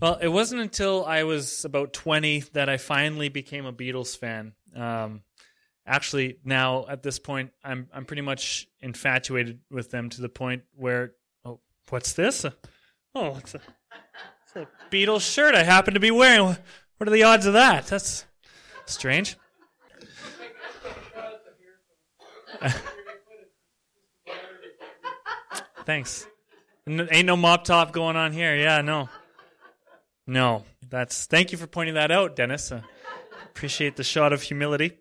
Well, it wasn't until I was about 20 that I finally became a Beatles fan. Um, actually, now at this point, I'm I'm pretty much infatuated with them to the point where oh, what's this? Oh, it's a, it's a Beatles shirt I happen to be wearing. What are the odds of that? That's strange. Thanks. N- ain't no mop top going on here. Yeah, no. No. That's thank you for pointing that out, Dennis. Uh, appreciate the shot of humility.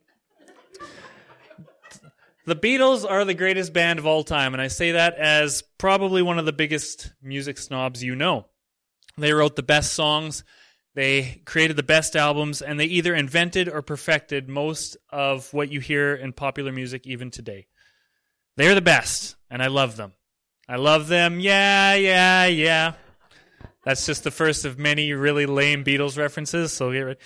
The Beatles are the greatest band of all time, and I say that as probably one of the biggest music snobs you know. They wrote the best songs, they created the best albums, and they either invented or perfected most of what you hear in popular music even today. They're the best, and I love them. I love them, yeah, yeah, yeah. That's just the first of many really lame Beatles references, so get ready.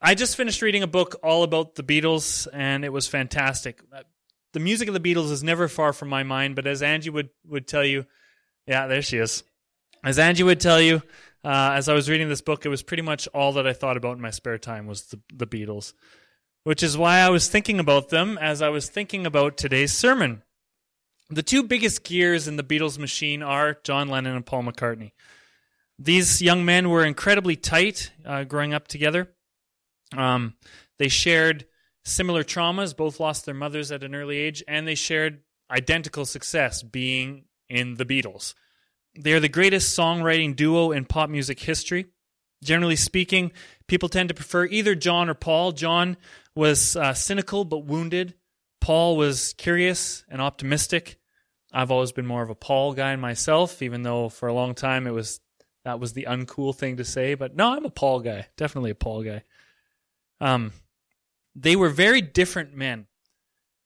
I just finished reading a book all about the Beatles, and it was fantastic the music of the Beatles is never far from my mind, but as Angie would, would tell you, yeah, there she is. As Angie would tell you, uh, as I was reading this book, it was pretty much all that I thought about in my spare time was the, the Beatles, which is why I was thinking about them as I was thinking about today's sermon. The two biggest gears in the Beatles machine are John Lennon and Paul McCartney. These young men were incredibly tight uh, growing up together. Um, they shared similar traumas, both lost their mothers at an early age, and they shared identical success being in the Beatles. They are the greatest songwriting duo in pop music history. Generally speaking, people tend to prefer either John or Paul. John was uh, cynical but wounded. Paul was curious and optimistic. I've always been more of a Paul guy myself, even though for a long time it was that was the uncool thing to say. But no, I'm a Paul guy, definitely a Paul guy. Um, they were very different men.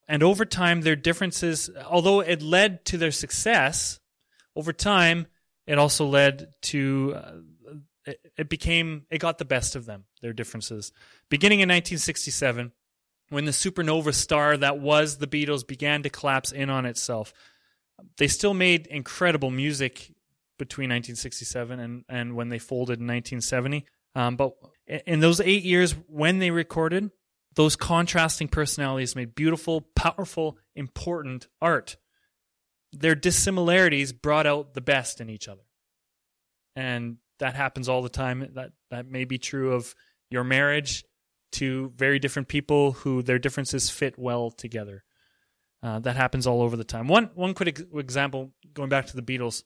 And over time, their differences, although it led to their success, over time, it also led to, uh, it, it became, it got the best of them, their differences. Beginning in 1967, when the supernova star that was the Beatles began to collapse in on itself, they still made incredible music between 1967 and, and when they folded in 1970. Um, but in those eight years when they recorded, those contrasting personalities made beautiful, powerful, important art. Their dissimilarities brought out the best in each other. And that happens all the time. That that may be true of your marriage to very different people who their differences fit well together. Uh, that happens all over the time. One one quick example, going back to the Beatles,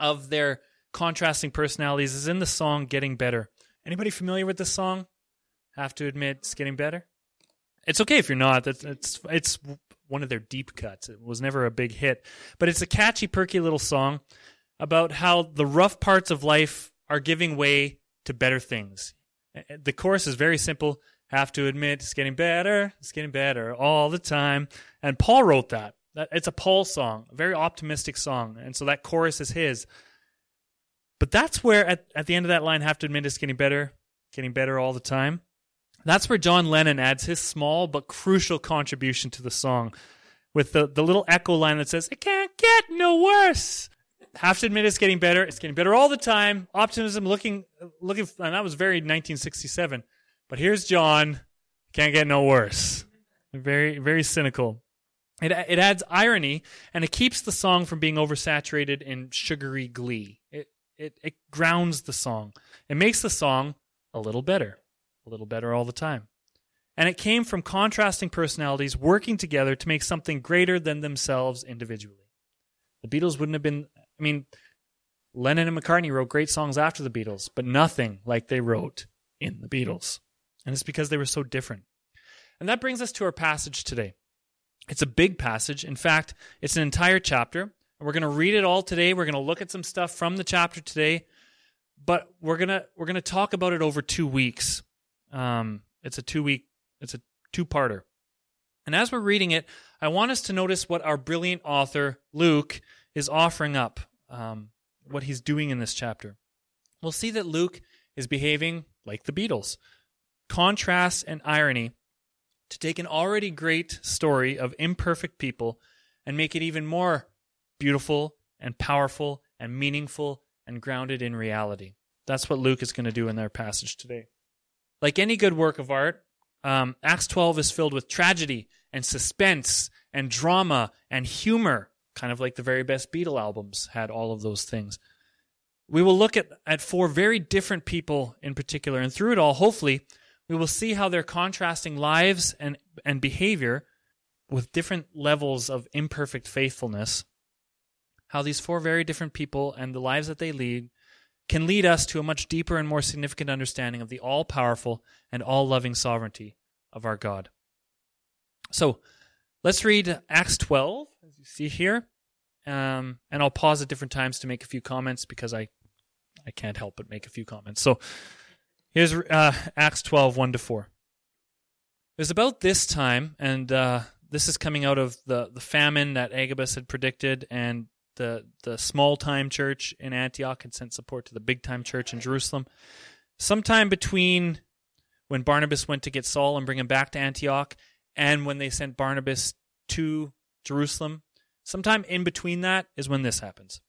of their contrasting personalities is in the song "Getting Better." Anybody familiar with this song? have to admit it's getting better. It's okay if you're not. It's it's it's one of their deep cuts. It was never a big hit, but it's a catchy, perky little song about how the rough parts of life are giving way to better things. The chorus is very simple. Have to admit, it's getting better. It's getting better all the time. And Paul wrote that. It's a Paul song, a very optimistic song. And so that chorus is his. But that's where, at, at the end of that line, have to admit, it's getting better, getting better all the time. That's where John Lennon adds his small but crucial contribution to the song with the, the little echo line that says, It can't get no worse. Have to admit it's getting better. It's getting better all the time. Optimism looking, looking, and that was very 1967. But here's John. Can't get no worse. Very, very cynical. It, it adds irony and it keeps the song from being oversaturated in sugary glee. It, it, it grounds the song. It makes the song a little better a little better all the time. And it came from contrasting personalities working together to make something greater than themselves individually. The Beatles wouldn't have been, I mean, Lennon and McCartney wrote great songs after the Beatles, but nothing like they wrote in the Beatles. And it's because they were so different. And that brings us to our passage today. It's a big passage. In fact, it's an entire chapter. We're going to read it all today. We're going to look at some stuff from the chapter today, but we're going to we're going to talk about it over 2 weeks. Um, it's a two week, it's a two parter. And as we're reading it, I want us to notice what our brilliant author, Luke, is offering up, um, what he's doing in this chapter. We'll see that Luke is behaving like the Beatles contrast and irony to take an already great story of imperfect people and make it even more beautiful and powerful and meaningful and grounded in reality. That's what Luke is going to do in our passage today. Like any good work of art, um, Acts 12 is filled with tragedy and suspense and drama and humor, kind of like the very best Beatle albums had all of those things. We will look at, at four very different people in particular, and through it all, hopefully, we will see how their contrasting lives and, and behavior with different levels of imperfect faithfulness, how these four very different people and the lives that they lead can lead us to a much deeper and more significant understanding of the all powerful and all loving sovereignty of our God. So let's read Acts 12, as you see here. Um, and I'll pause at different times to make a few comments because I, I can't help but make a few comments. So here's uh, Acts 12, 1 to 4. It was about this time, and uh, this is coming out of the, the famine that Agabus had predicted, and the the small time church in Antioch had sent support to the big time church in Jerusalem. Sometime between when Barnabas went to get Saul and bring him back to Antioch, and when they sent Barnabas to Jerusalem, sometime in between that is when this happens.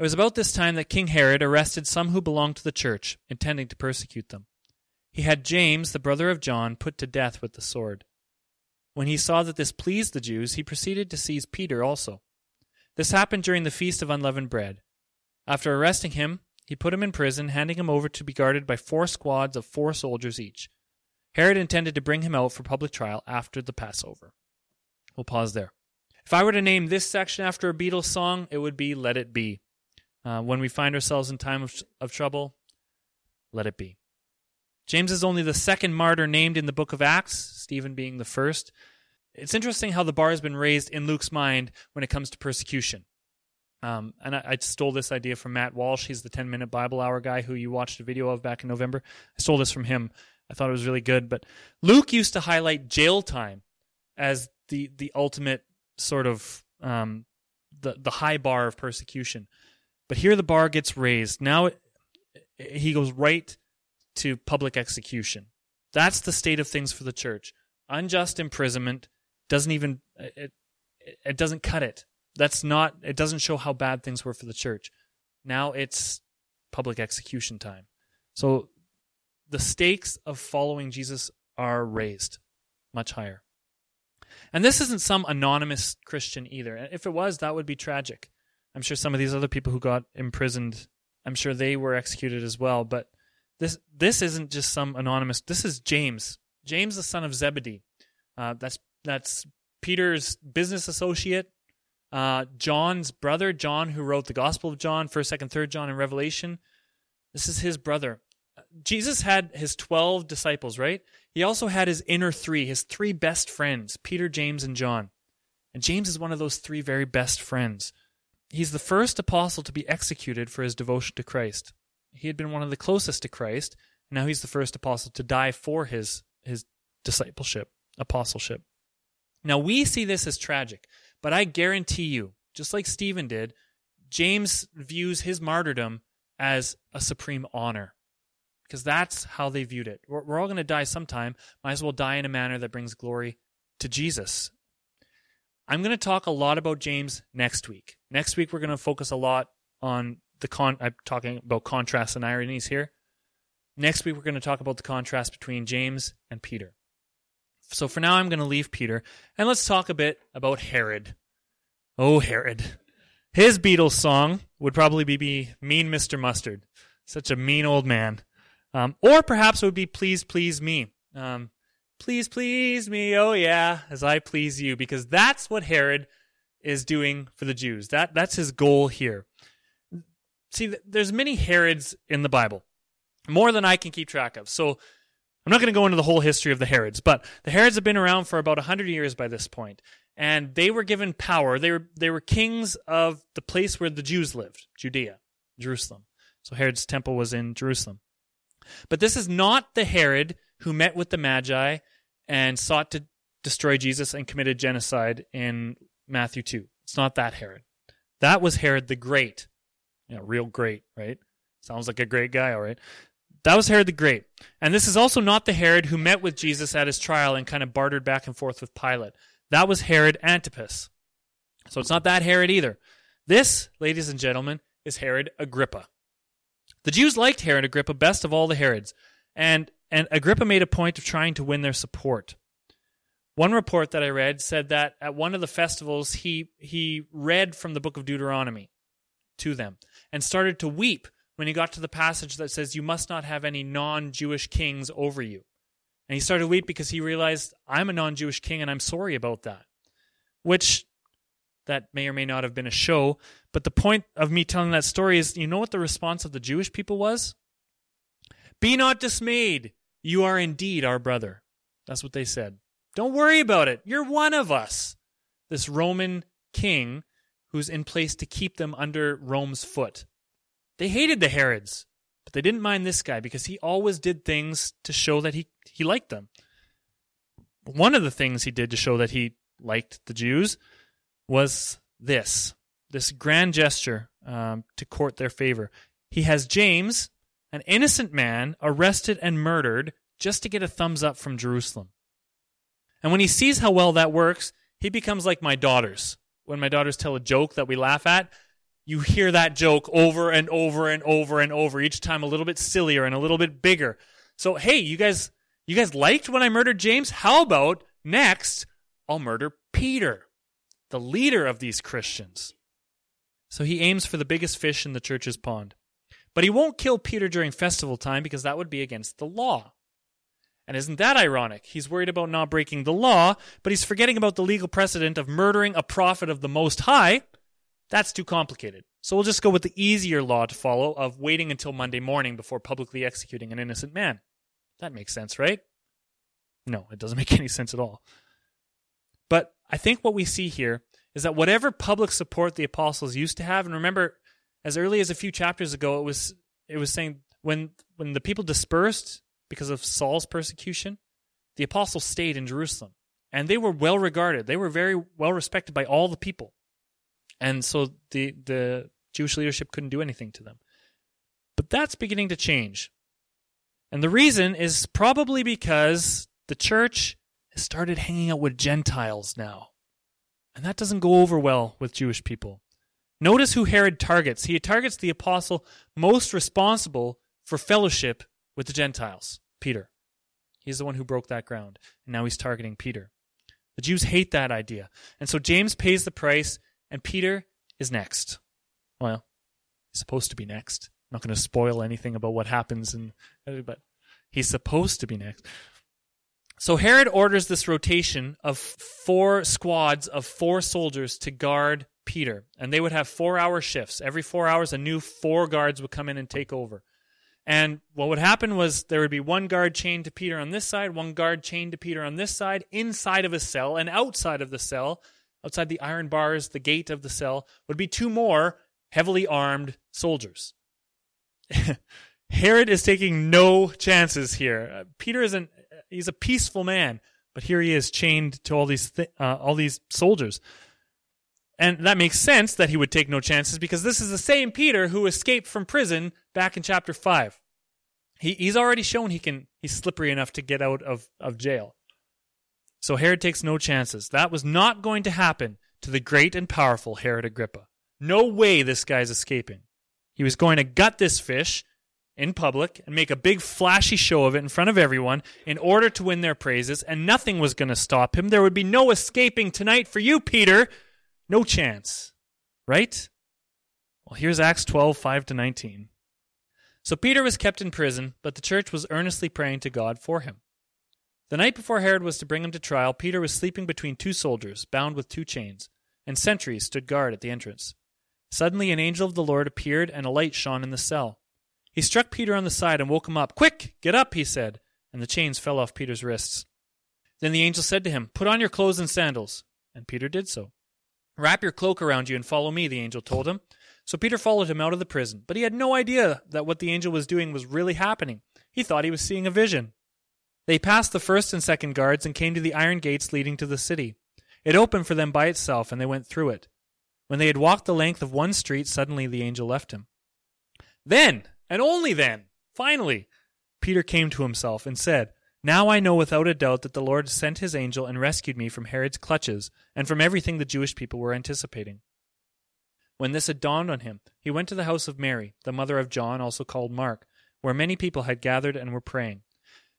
It was about this time that King Herod arrested some who belonged to the church, intending to persecute them. He had James, the brother of John, put to death with the sword. When he saw that this pleased the Jews, he proceeded to seize Peter also. This happened during the Feast of Unleavened Bread. After arresting him, he put him in prison, handing him over to be guarded by four squads of four soldiers each. Herod intended to bring him out for public trial after the Passover. We'll pause there. If I were to name this section after a Beatles song, it would be Let It Be. Uh, when we find ourselves in time of, of trouble, let it be. James is only the second martyr named in the book of Acts, Stephen being the first. It's interesting how the bar has been raised in Luke's mind when it comes to persecution. Um, and I, I, stole this idea from Matt Walsh. He's the 10 minute Bible hour guy who you watched a video of back in November. I stole this from him. I thought it was really good. But Luke used to highlight jail time as the, the ultimate sort of um, the, the high bar of persecution. But here the bar gets raised. Now it, he goes right to public execution. That's the state of things for the church. Unjust imprisonment, doesn't even it, it doesn't cut it. That's not it doesn't show how bad things were for the church. Now it's public execution time. So the stakes of following Jesus are raised much higher. And this isn't some anonymous Christian either. If it was, that would be tragic. I'm sure some of these other people who got imprisoned, I'm sure they were executed as well. But this this isn't just some anonymous. This is James, James the son of Zebedee. Uh, that's that's Peter's business associate, uh, John's brother, John, who wrote the Gospel of John, First, Second, Third John, and Revelation. This is his brother. Jesus had his twelve disciples, right? He also had his inner three, his three best friends, Peter, James, and John. And James is one of those three very best friends. He's the first apostle to be executed for his devotion to Christ. He had been one of the closest to Christ, now he's the first apostle to die for his his discipleship, apostleship. Now, we see this as tragic, but I guarantee you, just like Stephen did, James views his martyrdom as a supreme honor because that's how they viewed it. We're all going to die sometime. Might as well die in a manner that brings glory to Jesus. I'm going to talk a lot about James next week. Next week, we're going to focus a lot on the con. I'm talking about contrasts and ironies here. Next week, we're going to talk about the contrast between James and Peter. So for now, I'm going to leave Peter and let's talk a bit about Herod. Oh, Herod. His Beatles song would probably be Mean Mr. Mustard. Such a mean old man. Um, or perhaps it would be Please, Please Me. Um, please, please me, oh yeah, as I please you, because that's what Herod is doing for the Jews. That that's his goal here. See, there's many Herods in the Bible, more than I can keep track of. So I'm not going to go into the whole history of the Herods, but the Herods have been around for about 100 years by this point, and they were given power. They were they were kings of the place where the Jews lived, Judea, Jerusalem. So Herod's temple was in Jerusalem. But this is not the Herod who met with the Magi and sought to destroy Jesus and committed genocide in Matthew 2. It's not that Herod. That was Herod the Great. You know, real great, right? Sounds like a great guy, all right. That was Herod the Great. And this is also not the Herod who met with Jesus at his trial and kind of bartered back and forth with Pilate. That was Herod Antipas. So it's not that Herod either. This, ladies and gentlemen, is Herod Agrippa. The Jews liked Herod Agrippa best of all the Herods, and, and Agrippa made a point of trying to win their support. One report that I read said that at one of the festivals, he, he read from the book of Deuteronomy to them and started to weep when he got to the passage that says, You must not have any non Jewish kings over you. And he started to weep because he realized, I'm a non Jewish king and I'm sorry about that. Which that may or may not have been a show. But the point of me telling that story is you know what the response of the Jewish people was? Be not dismayed. You are indeed our brother. That's what they said. Don't worry about it. You're one of us. This Roman king who's in place to keep them under Rome's foot. They hated the Herods, but they didn't mind this guy because he always did things to show that he, he liked them. One of the things he did to show that he liked the Jews was this this grand gesture um, to court their favor. He has James, an innocent man, arrested and murdered just to get a thumbs up from Jerusalem. And when he sees how well that works, he becomes like my daughters. When my daughters tell a joke that we laugh at, you hear that joke over and over and over and over, each time a little bit sillier and a little bit bigger. So, hey, you guys, you guys liked when I murdered James? How about next, I'll murder Peter? the leader of these Christians. So he aims for the biggest fish in the church's pond. But he won't kill Peter during festival time because that would be against the law. And isn't that ironic? He's worried about not breaking the law, but he's forgetting about the legal precedent of murdering a prophet of the Most High. That's too complicated. So we'll just go with the easier law to follow of waiting until Monday morning before publicly executing an innocent man. That makes sense, right? No, it doesn't make any sense at all. But I think what we see here is that whatever public support the apostles used to have, and remember, as early as a few chapters ago, it was it was saying when when the people dispersed because of Saul's persecution, the apostles stayed in Jerusalem, and they were well regarded. They were very well respected by all the people, and so the the Jewish leadership couldn't do anything to them. But that's beginning to change, and the reason is probably because the church has started hanging out with Gentiles now. And that doesn't go over well with Jewish people. Notice who Herod targets. He targets the apostle most responsible for fellowship with the Gentiles, Peter. He's the one who broke that ground. And now he's targeting Peter. The Jews hate that idea. And so James pays the price, and Peter is next. Well, he's supposed to be next. I'm not going to spoil anything about what happens, in, but he's supposed to be next. So Herod orders this rotation of four squads of four soldiers to guard Peter. And they would have four hour shifts. Every four hours, a new four guards would come in and take over. And what would happen was there would be one guard chained to Peter on this side, one guard chained to Peter on this side, inside of a cell, and outside of the cell, outside the iron bars, the gate of the cell, would be two more heavily armed soldiers. Herod is taking no chances here. Uh, Peter isn't He's a peaceful man, but here he is chained to all these th- uh, all these soldiers. And that makes sense that he would take no chances because this is the same Peter who escaped from prison back in chapter 5. He, he's already shown he can he's slippery enough to get out of, of jail. So Herod takes no chances. That was not going to happen to the great and powerful Herod Agrippa. No way this guy's escaping. He was going to gut this fish in public and make a big flashy show of it in front of everyone in order to win their praises, and nothing was going to stop him. There would be no escaping tonight for you, Peter. No chance. Right? Well, here's Acts 12, 5 to 19. So Peter was kept in prison, but the church was earnestly praying to God for him. The night before Herod was to bring him to trial, Peter was sleeping between two soldiers, bound with two chains, and sentries stood guard at the entrance. Suddenly, an angel of the Lord appeared, and a light shone in the cell. He struck Peter on the side and woke him up. Quick, get up, he said, and the chains fell off Peter's wrists. Then the angel said to him, Put on your clothes and sandals. And Peter did so. Wrap your cloak around you and follow me, the angel told him. So Peter followed him out of the prison, but he had no idea that what the angel was doing was really happening. He thought he was seeing a vision. They passed the first and second guards and came to the iron gates leading to the city. It opened for them by itself, and they went through it. When they had walked the length of one street, suddenly the angel left him. Then and only then, finally, Peter came to himself and said, Now I know without a doubt that the Lord sent his angel and rescued me from Herod's clutches and from everything the Jewish people were anticipating. When this had dawned on him, he went to the house of Mary, the mother of John, also called Mark, where many people had gathered and were praying.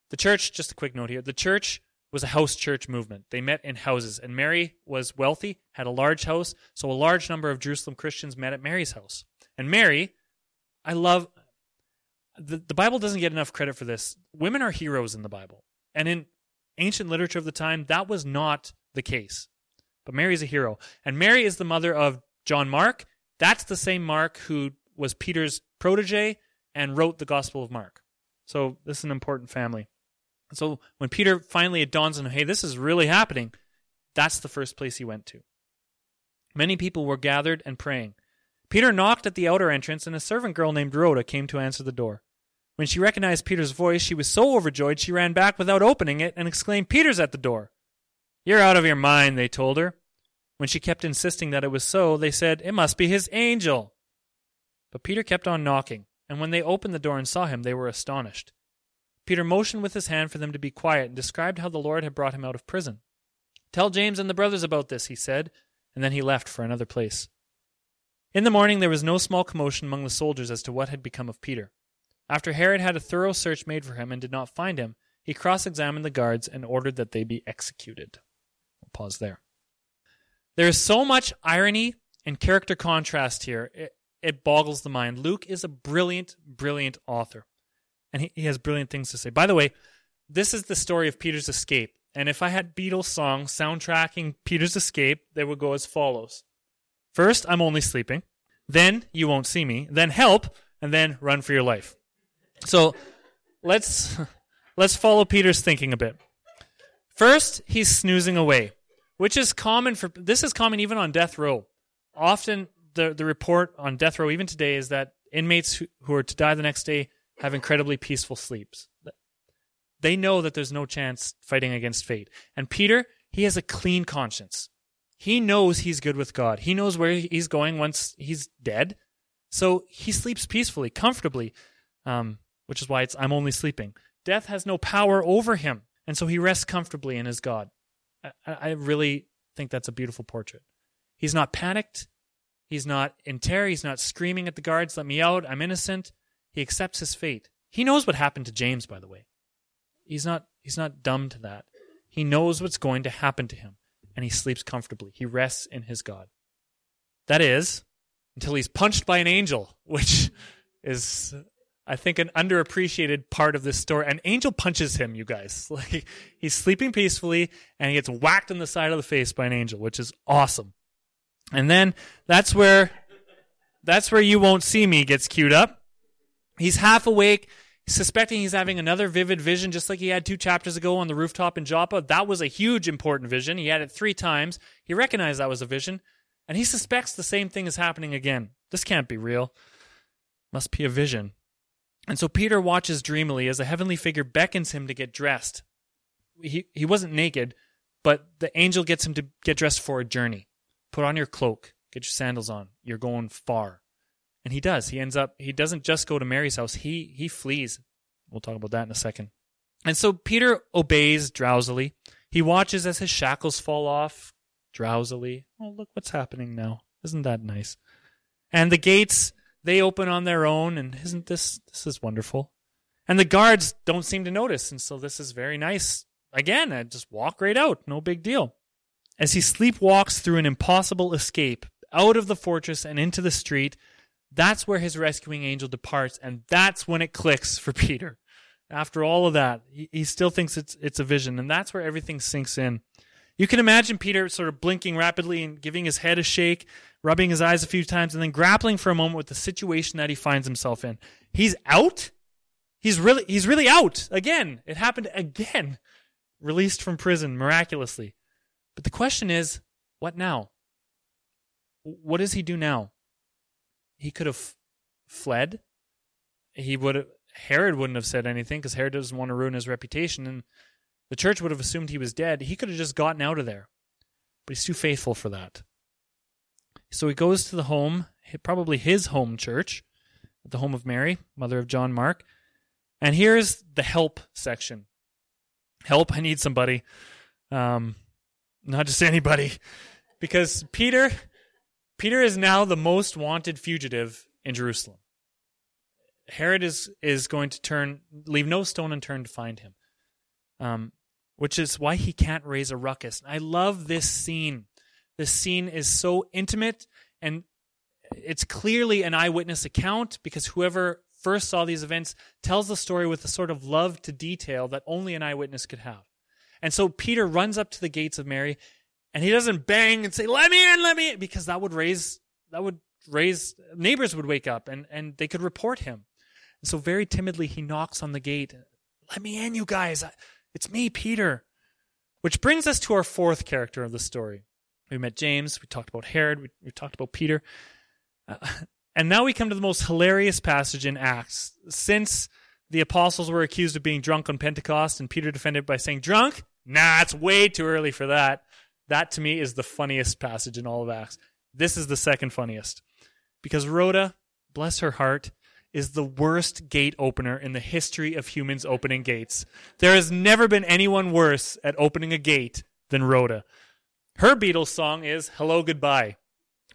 The church, just a quick note here, the church was a house church movement. They met in houses, and Mary was wealthy, had a large house, so a large number of Jerusalem Christians met at Mary's house. And Mary, I love, the, the Bible doesn't get enough credit for this. Women are heroes in the Bible. And in ancient literature of the time, that was not the case. But Mary is a hero. And Mary is the mother of John Mark. That's the same Mark who was Peter's protege and wrote the Gospel of Mark. So this is an important family. So when Peter finally it dawns on him, hey, this is really happening, that's the first place he went to. Many people were gathered and praying. Peter knocked at the outer entrance, and a servant girl named Rhoda came to answer the door. When she recognized Peter's voice, she was so overjoyed she ran back without opening it and exclaimed, Peter's at the door. You're out of your mind, they told her. When she kept insisting that it was so, they said, It must be his angel. But Peter kept on knocking, and when they opened the door and saw him, they were astonished. Peter motioned with his hand for them to be quiet and described how the Lord had brought him out of prison. Tell James and the brothers about this, he said, and then he left for another place. In the morning there was no small commotion among the soldiers as to what had become of Peter. After Herod had a thorough search made for him and did not find him, he cross examined the guards and ordered that they be executed. We'll pause there. There is so much irony and character contrast here, it, it boggles the mind. Luke is a brilliant, brilliant author and he, he has brilliant things to say. By the way, this is the story of Peter's escape. And if I had Beatles songs soundtracking Peter's escape, they would go as follows. First, I'm only sleeping. Then, you won't see me. Then, help. And then, run for your life. So, let's, let's follow Peter's thinking a bit. First, he's snoozing away, which is common for, this is common even on death row. Often, the, the report on death row, even today, is that inmates who, who are to die the next day have incredibly peaceful sleeps. They know that there's no chance fighting against fate. And Peter, he has a clean conscience. He knows he's good with God. He knows where he's going once he's dead. So he sleeps peacefully, comfortably, um, which is why it's I'm only sleeping. Death has no power over him. And so he rests comfortably in his God. I, I really think that's a beautiful portrait. He's not panicked. He's not in terror. He's not screaming at the guards, let me out. I'm innocent. He accepts his fate. He knows what happened to James, by the way. He's not he's not dumb to that. He knows what's going to happen to him, and he sleeps comfortably. He rests in his God. That is, until he's punched by an angel, which is I think an underappreciated part of this story. An angel punches him, you guys. Like he's sleeping peacefully and he gets whacked in the side of the face by an angel, which is awesome. And then that's where that's where you won't see me gets cued up. He's half awake, suspecting he's having another vivid vision, just like he had two chapters ago on the rooftop in Joppa. That was a huge, important vision. He had it three times. He recognized that was a vision, and he suspects the same thing is happening again. This can't be real. Must be a vision. And so Peter watches dreamily as a heavenly figure beckons him to get dressed. He, he wasn't naked, but the angel gets him to get dressed for a journey. Put on your cloak, get your sandals on. You're going far. And he does. He ends up he doesn't just go to Mary's house. He he flees. We'll talk about that in a second. And so Peter obeys drowsily. He watches as his shackles fall off drowsily. Oh, look what's happening now. Isn't that nice? And the gates they open on their own and isn't this this is wonderful. And the guards don't seem to notice and so this is very nice. Again, I just walk right out. No big deal. As he sleepwalks through an impossible escape out of the fortress and into the street, that's where his rescuing angel departs, and that's when it clicks for Peter. After all of that, he, he still thinks it's it's a vision, and that's where everything sinks in. You can imagine Peter sort of blinking rapidly and giving his head a shake, rubbing his eyes a few times, and then grappling for a moment with the situation that he finds himself in. He's out. He's really he's really out again. It happened again. Released from prison miraculously. But the question is, what now? What does he do now? he could have fled. He would have, Herod wouldn't have said anything because Herod doesn't want to ruin his reputation, and the church would have assumed he was dead. He could have just gotten out of there, but he's too faithful for that. So he goes to the home, probably his home church, the home of Mary, mother of John Mark. And here's the help section. Help, I need somebody. Um, not just anybody. Because Peter Peter is now the most wanted fugitive in Jerusalem. Herod is is going to turn leave no stone unturned to find him. Um, which is why he can't raise a ruckus. I love this scene. This scene is so intimate and it's clearly an eyewitness account because whoever first saw these events tells the story with a sort of love to detail that only an eyewitness could have. And so Peter runs up to the gates of Mary and he doesn't bang and say, let me in, let me in, because that would raise, that would raise, neighbors would wake up and, and they could report him. And so very timidly he knocks on the gate. Let me in, you guys. It's me, Peter. Which brings us to our fourth character of the story. We met James, we talked about Herod, we, we talked about Peter. Uh, and now we come to the most hilarious passage in Acts. Since the apostles were accused of being drunk on Pentecost, and Peter defended by saying, Drunk? Nah, it's way too early for that. That to me is the funniest passage in all of Acts. This is the second funniest. Because Rhoda, bless her heart, is the worst gate opener in the history of humans opening gates. There has never been anyone worse at opening a gate than Rhoda. Her Beatles song is Hello Goodbye.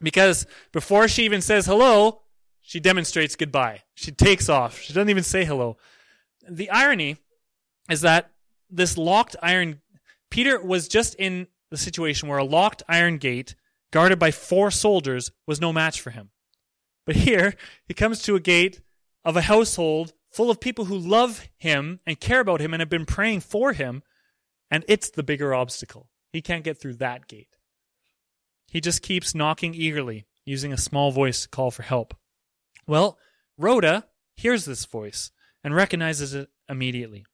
Because before she even says hello, she demonstrates goodbye. She takes off. She doesn't even say hello. The irony is that this locked iron, Peter was just in the situation where a locked iron gate guarded by four soldiers was no match for him. But here, he comes to a gate of a household full of people who love him and care about him and have been praying for him, and it's the bigger obstacle. He can't get through that gate. He just keeps knocking eagerly, using a small voice to call for help. Well, Rhoda hears this voice and recognizes it immediately.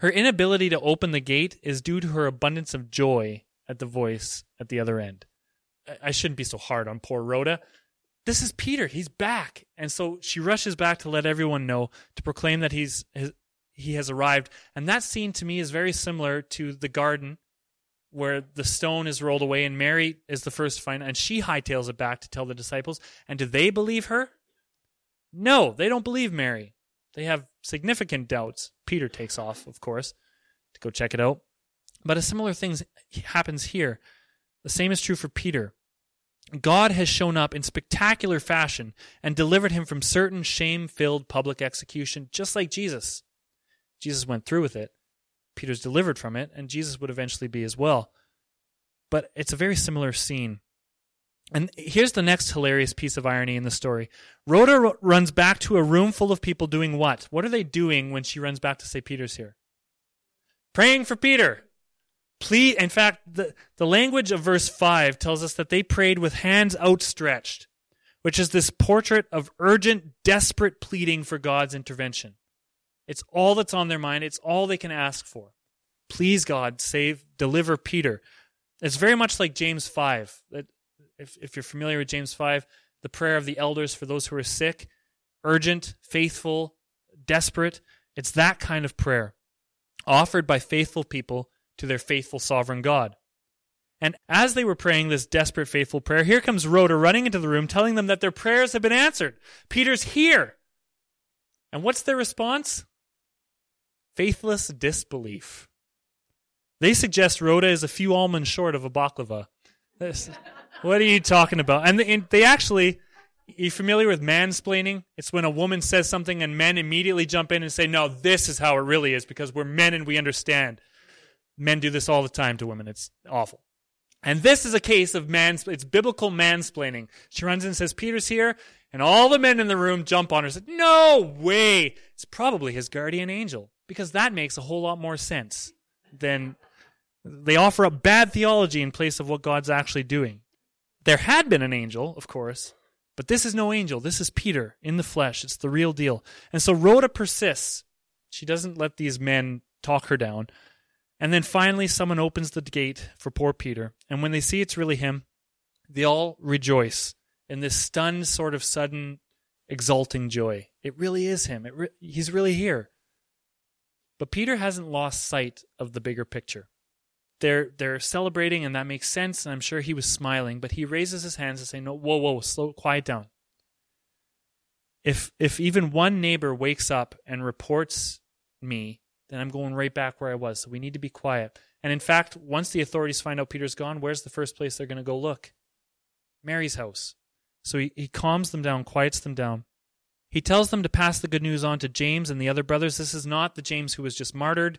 Her inability to open the gate is due to her abundance of joy at the voice at the other end. I shouldn't be so hard on poor Rhoda this is Peter. He's back. And so she rushes back to let everyone know, to proclaim that he's, he has arrived. And that scene to me is very similar to the garden where the stone is rolled away and Mary is the first to find and she hightails it back to tell the disciples. And do they believe her? No, they don't believe Mary. They have significant doubts. Peter takes off, of course, to go check it out. But a similar thing happens here. The same is true for Peter. God has shown up in spectacular fashion and delivered him from certain shame filled public execution, just like Jesus. Jesus went through with it. Peter's delivered from it, and Jesus would eventually be as well. But it's a very similar scene. And here's the next hilarious piece of irony in the story. Rhoda r- runs back to a room full of people doing what? What are they doing when she runs back to say Peter's here? Praying for Peter. Please, in fact, the, the language of verse 5 tells us that they prayed with hands outstretched, which is this portrait of urgent, desperate pleading for God's intervention. It's all that's on their mind, it's all they can ask for. Please, God, save, deliver Peter. It's very much like James 5. If, if you're familiar with James 5, the prayer of the elders for those who are sick, urgent, faithful, desperate. It's that kind of prayer offered by faithful people to their faithful sovereign God. And as they were praying this desperate, faithful prayer, here comes Rhoda running into the room telling them that their prayers have been answered. Peter's here. And what's their response? Faithless disbelief. They suggest Rhoda is a few almonds short of a baklava. what are you talking about? And they, and they actually, you familiar with mansplaining? It's when a woman says something and men immediately jump in and say, no, this is how it really is because we're men and we understand. Men do this all the time to women. It's awful. And this is a case of mans, it's biblical mansplaining. She runs in and says, Peter's here. And all the men in the room jump on her and say, no way. It's probably his guardian angel because that makes a whole lot more sense than they offer up bad theology in place of what God's actually doing. There had been an angel, of course, but this is no angel. This is Peter in the flesh. It's the real deal. And so Rhoda persists. She doesn't let these men talk her down. And then finally, someone opens the gate for poor Peter. And when they see it's really him, they all rejoice in this stunned, sort of sudden, exulting joy. It really is him. Re- he's really here. But Peter hasn't lost sight of the bigger picture. They're, they're celebrating, and that makes sense, and I'm sure he was smiling, but he raises his hands and say, No, whoa, whoa, slow, quiet down. If, if even one neighbor wakes up and reports me then I'm going right back where I was. So we need to be quiet. And in fact, once the authorities find out Peter's gone, where's the first place they're going to go look? Mary's house. So he, he calms them down, quiets them down. He tells them to pass the good news on to James and the other brothers. This is not the James who was just martyred.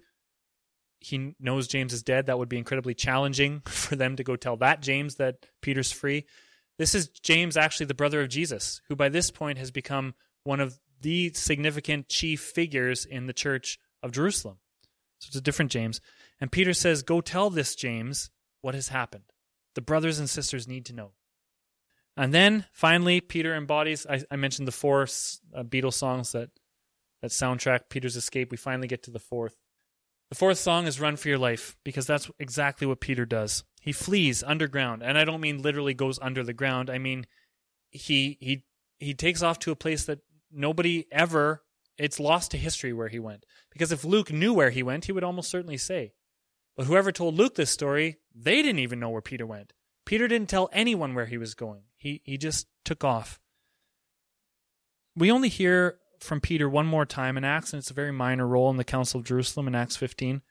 He knows James is dead. That would be incredibly challenging for them to go tell that James that Peter's free. This is James, actually the brother of Jesus, who by this point has become one of the significant chief figures in the church of Jerusalem. So it's a different James. And Peter says, Go tell this James what has happened. The brothers and sisters need to know. And then finally, Peter embodies. I, I mentioned the four uh, Beatles songs that that soundtrack Peter's escape. We finally get to the fourth. The fourth song is "Run for Your Life" because that's exactly what Peter does. He flees underground, and I don't mean literally goes under the ground. I mean he he he takes off to a place that nobody ever. It's lost to history where he went. Because if Luke knew where he went, he would almost certainly say. But whoever told Luke this story, they didn't even know where Peter went. Peter didn't tell anyone where he was going. He he just took off. We only hear from Peter one more time in Acts, and it's a very minor role in the Council of Jerusalem in Acts 15.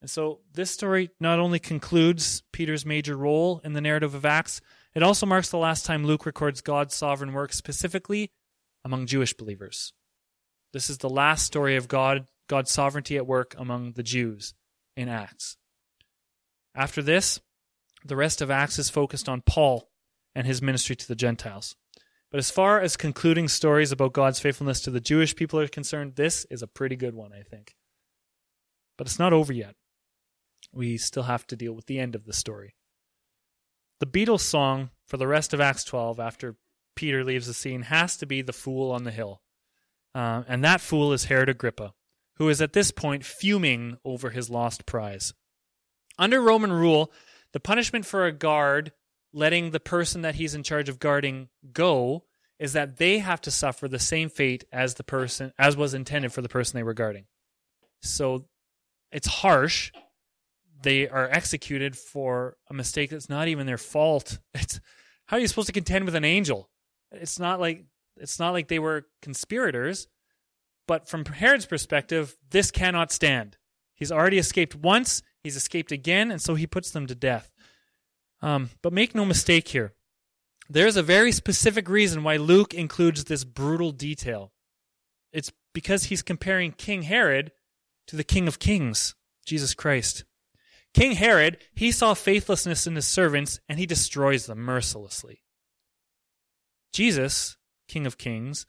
And so this story not only concludes Peter's major role in the narrative of Acts, it also marks the last time Luke records God's sovereign work specifically among Jewish believers. This is the last story of God God's sovereignty at work among the Jews in Acts. After this, the rest of Acts is focused on Paul and his ministry to the Gentiles. But as far as concluding stories about God's faithfulness to the Jewish people are concerned, this is a pretty good one, I think. But it's not over yet. We still have to deal with the end of the story. The Beatles song for the rest of Acts 12, after Peter leaves the scene, has to be The Fool on the Hill. Uh, and that fool is Herod Agrippa, who is at this point fuming over his lost prize. Under Roman rule, the punishment for a guard letting the person that he's in charge of guarding go is that they have to suffer the same fate as the person as was intended for the person they were guarding. So it's harsh. They are executed for a mistake that's not even their fault. It's how are you supposed to contend with an angel? It's not like it's not like they were conspirators, but from Herod's perspective, this cannot stand. He's already escaped once, he's escaped again, and so he puts them to death. Um, but make no mistake here. There's a very specific reason why Luke includes this brutal detail. It's because he's comparing King Herod to the King of Kings, Jesus Christ. King Herod, he saw faithlessness in his servants and he destroys them mercilessly. Jesus, King of Kings,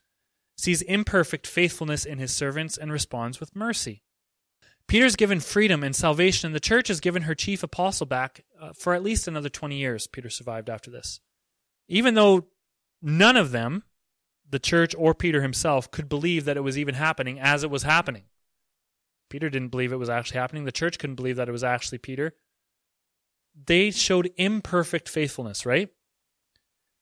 sees imperfect faithfulness in his servants and responds with mercy. Peter's given freedom and salvation, and the church has given her chief apostle back uh, for at least another 20 years. Peter survived after this. Even though none of them, the church or Peter himself, could believe that it was even happening as it was happening. Peter didn't believe it was actually happening. The church couldn't believe that it was actually Peter. They showed imperfect faithfulness, right?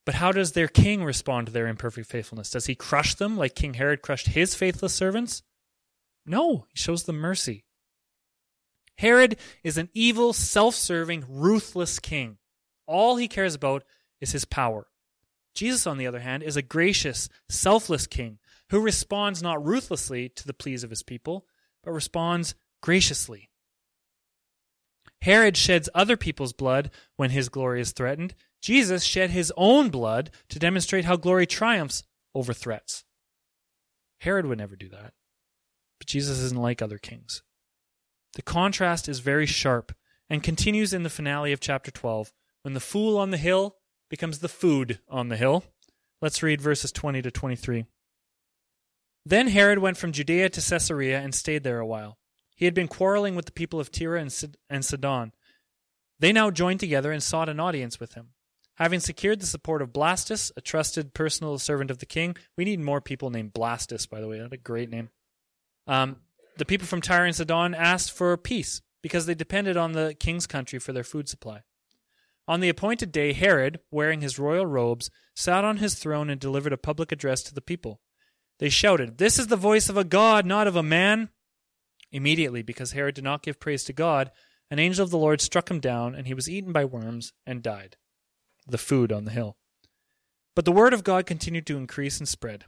But how does their king respond to their imperfect faithfulness? Does he crush them like King Herod crushed his faithless servants? No, he shows them mercy. Herod is an evil, self serving, ruthless king. All he cares about is his power. Jesus, on the other hand, is a gracious, selfless king who responds not ruthlessly to the pleas of his people, but responds graciously. Herod sheds other people's blood when his glory is threatened. Jesus shed his own blood to demonstrate how glory triumphs over threats. Herod would never do that. But Jesus isn't like other kings. The contrast is very sharp and continues in the finale of chapter 12 when the fool on the hill becomes the food on the hill. Let's read verses 20 to 23. Then Herod went from Judea to Caesarea and stayed there a while. He had been quarreling with the people of Tyre and, and Sidon. They now joined together and sought an audience with him. Having secured the support of Blastus, a trusted personal servant of the king, we need more people named Blastus, by the way. That's a great name. Um, the people from Tyre and Sidon asked for peace because they depended on the king's country for their food supply. On the appointed day, Herod, wearing his royal robes, sat on his throne and delivered a public address to the people. They shouted, This is the voice of a God, not of a man. Immediately, because Herod did not give praise to God, an angel of the Lord struck him down, and he was eaten by worms and died. The food on the hill. But the word of God continued to increase and spread.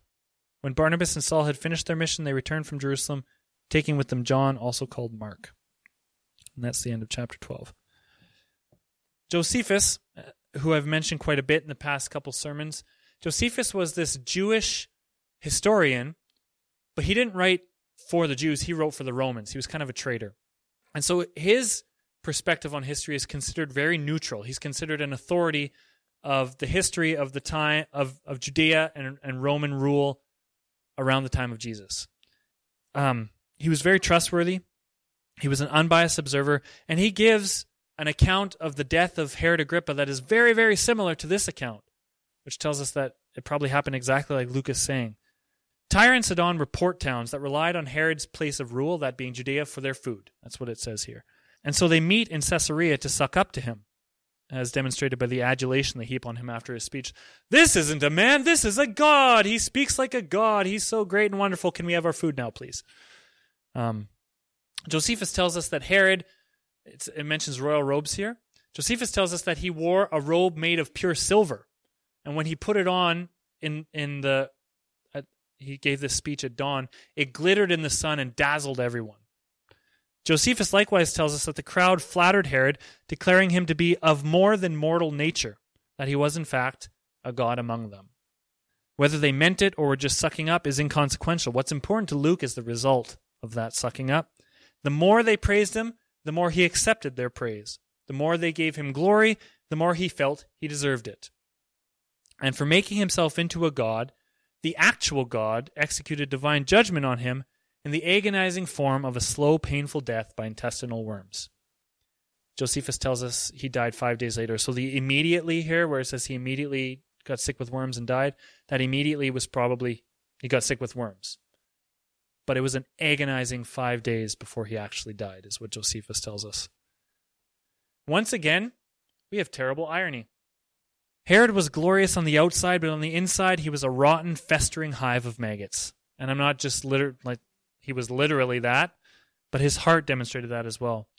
When Barnabas and Saul had finished their mission, they returned from Jerusalem taking with them John, also called Mark. And that's the end of chapter 12. Josephus, who I've mentioned quite a bit in the past couple sermons. Josephus was this Jewish historian, but he didn't write for the Jews, he wrote for the Romans. He was kind of a traitor. And so his perspective on history is considered very neutral. He's considered an authority of the history of the time of, of Judea and, and Roman rule around the time of Jesus. Um, he was very trustworthy. He was an unbiased observer, and he gives an account of the death of Herod Agrippa that is very, very similar to this account, which tells us that it probably happened exactly like Luke is saying. Tyre and Sidon were port towns that relied on Herod's place of rule, that being Judea, for their food. That's what it says here. And so they meet in Caesarea to suck up to him, as demonstrated by the adulation they heap on him after his speech. This isn't a man, this is a god. He speaks like a god. He's so great and wonderful. Can we have our food now, please? Um, Josephus tells us that Herod, it mentions royal robes here. Josephus tells us that he wore a robe made of pure silver. And when he put it on in, in the, he gave this speech at dawn, it glittered in the sun and dazzled everyone. Josephus likewise tells us that the crowd flattered Herod, declaring him to be of more than mortal nature, that he was in fact a god among them. Whether they meant it or were just sucking up is inconsequential. What's important to Luke is the result of that sucking up. The more they praised him, the more he accepted their praise. The more they gave him glory, the more he felt he deserved it. And for making himself into a god, the actual God executed divine judgment on him in the agonizing form of a slow, painful death by intestinal worms. Josephus tells us he died five days later. So the immediately here, where it says he immediately got sick with worms and died, that immediately was probably he got sick with worms but it was an agonizing five days before he actually died, is what Josephus tells us. Once again, we have terrible irony. Herod was glorious on the outside, but on the inside, he was a rotten, festering hive of maggots. And I'm not just liter- like he was literally that, but his heart demonstrated that as well.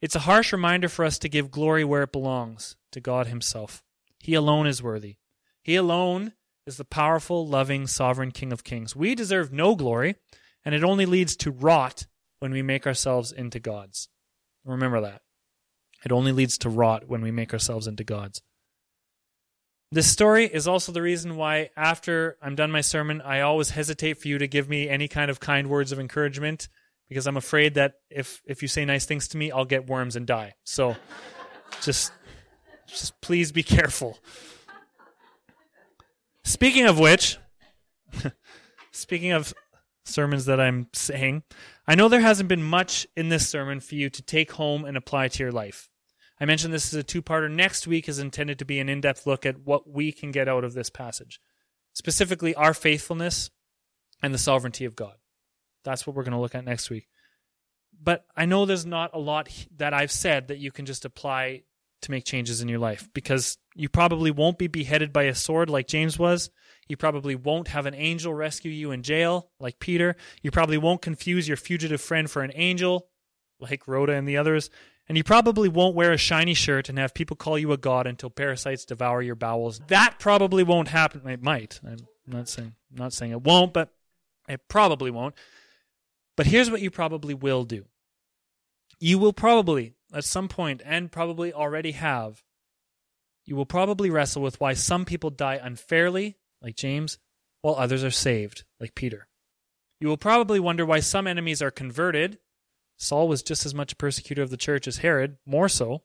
It's a harsh reminder for us to give glory where it belongs to God Himself. He alone is worthy. He alone is the powerful, loving, sovereign King of Kings. We deserve no glory and it only leads to rot when we make ourselves into gods. Remember that. It only leads to rot when we make ourselves into gods. This story is also the reason why, after I'm done my sermon, I always hesitate for you to give me any kind of kind words of encouragement because I'm afraid that if, if you say nice things to me, I'll get worms and die. So just, just please be careful. Speaking of which, speaking of sermons that I'm saying, I know there hasn't been much in this sermon for you to take home and apply to your life. I mentioned this is a two parter. Next week is intended to be an in depth look at what we can get out of this passage, specifically our faithfulness and the sovereignty of God. That's what we're going to look at next week. But I know there's not a lot that I've said that you can just apply to make changes in your life because you probably won't be beheaded by a sword like James was. You probably won't have an angel rescue you in jail like Peter. You probably won't confuse your fugitive friend for an angel like Rhoda and the others. And you probably won't wear a shiny shirt and have people call you a god until parasites devour your bowels. That probably won't happen. It might. I'm not saying not saying it won't, but it probably won't. But here's what you probably will do. You will probably at some point and probably already have you will probably wrestle with why some people die unfairly like James, while others are saved, like Peter. You will probably wonder why some enemies are converted. Saul was just as much a persecutor of the church as Herod, more so.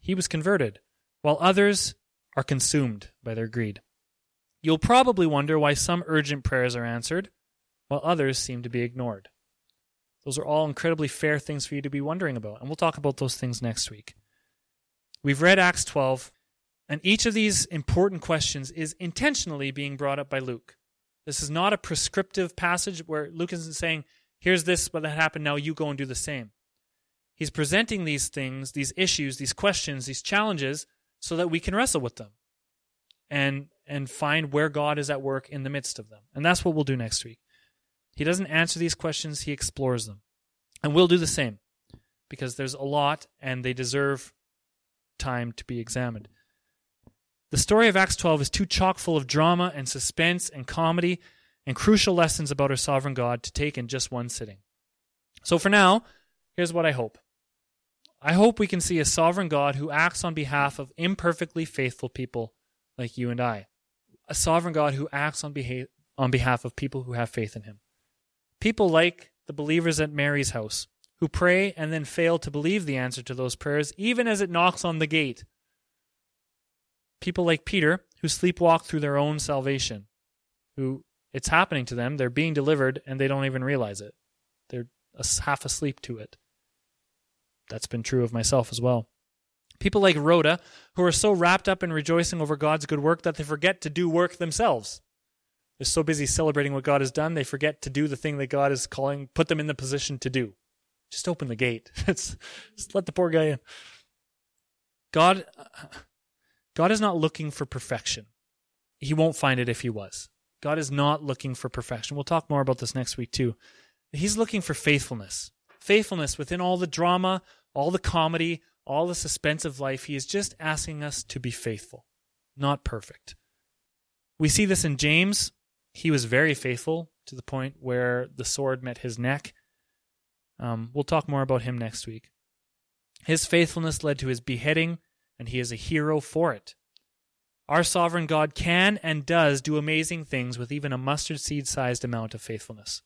He was converted, while others are consumed by their greed. You'll probably wonder why some urgent prayers are answered, while others seem to be ignored. Those are all incredibly fair things for you to be wondering about, and we'll talk about those things next week. We've read Acts 12. And each of these important questions is intentionally being brought up by Luke. This is not a prescriptive passage where Luke isn't saying, here's this, what that happened, now you go and do the same. He's presenting these things, these issues, these questions, these challenges, so that we can wrestle with them and, and find where God is at work in the midst of them. And that's what we'll do next week. He doesn't answer these questions, he explores them. And we'll do the same because there's a lot and they deserve time to be examined. The story of Acts 12 is too chock full of drama and suspense and comedy and crucial lessons about our sovereign God to take in just one sitting. So for now, here's what I hope. I hope we can see a sovereign God who acts on behalf of imperfectly faithful people like you and I. A sovereign God who acts on, beha- on behalf of people who have faith in him. People like the believers at Mary's house, who pray and then fail to believe the answer to those prayers, even as it knocks on the gate. People like Peter, who sleepwalk through their own salvation, who it's happening to them, they're being delivered, and they don't even realize it. They're half asleep to it. That's been true of myself as well. People like Rhoda, who are so wrapped up in rejoicing over God's good work that they forget to do work themselves. They're so busy celebrating what God has done, they forget to do the thing that God is calling, put them in the position to do. Just open the gate. just let the poor guy in. God, uh, God is not looking for perfection. He won't find it if he was. God is not looking for perfection. We'll talk more about this next week too. He's looking for faithfulness. Faithfulness within all the drama, all the comedy, all the suspense of life. He is just asking us to be faithful, not perfect. We see this in James. He was very faithful to the point where the sword met his neck. Um, we'll talk more about him next week. His faithfulness led to his beheading, and he is a hero for it. Our sovereign God can and does do amazing things with even a mustard seed sized amount of faithfulness.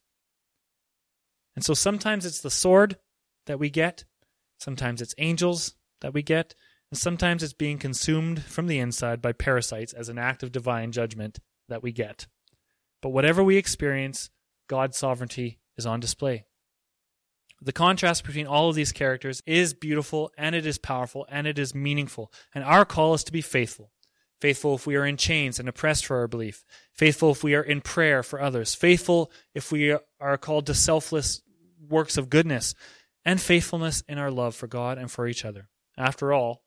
And so sometimes it's the sword that we get, sometimes it's angels that we get, and sometimes it's being consumed from the inside by parasites as an act of divine judgment that we get. But whatever we experience, God's sovereignty is on display. The contrast between all of these characters is beautiful and it is powerful and it is meaningful. And our call is to be faithful. Faithful if we are in chains and oppressed for our belief. Faithful if we are in prayer for others. Faithful if we are called to selfless works of goodness. And faithfulness in our love for God and for each other. After all,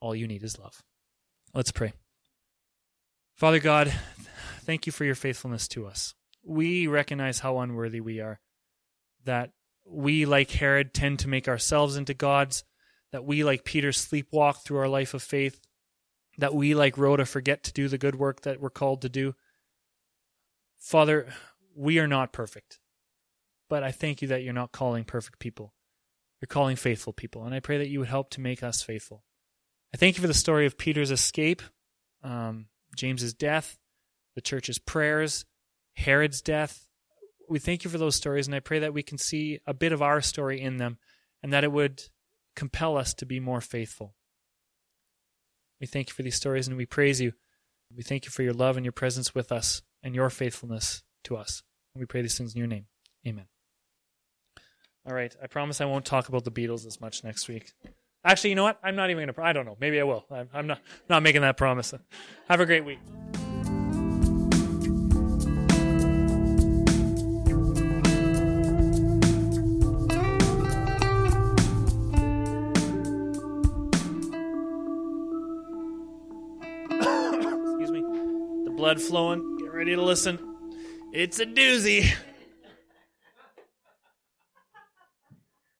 all you need is love. Let's pray. Father God, thank you for your faithfulness to us. We recognize how unworthy we are, that we, like Herod, tend to make ourselves into gods, that we, like Peter, sleepwalk through our life of faith, that we, like Rhoda, forget to do the good work that we're called to do. Father, we are not perfect, but I thank you that you're not calling perfect people. You're calling faithful people, and I pray that you would help to make us faithful. I thank you for the story of Peter's escape, um, James's death, the church's prayers, Herod's death. We thank you for those stories, and I pray that we can see a bit of our story in them, and that it would compel us to be more faithful. We thank you for these stories and we praise you. We thank you for your love and your presence with us and your faithfulness to us. And we pray these things in your name. Amen. All right. I promise I won't talk about the Beatles as much next week. Actually, you know what? I'm not even going to. I don't know. Maybe I will. I'm, I'm not, not making that promise. Have a great week. Blood flowing. Get ready to listen. It's a doozy.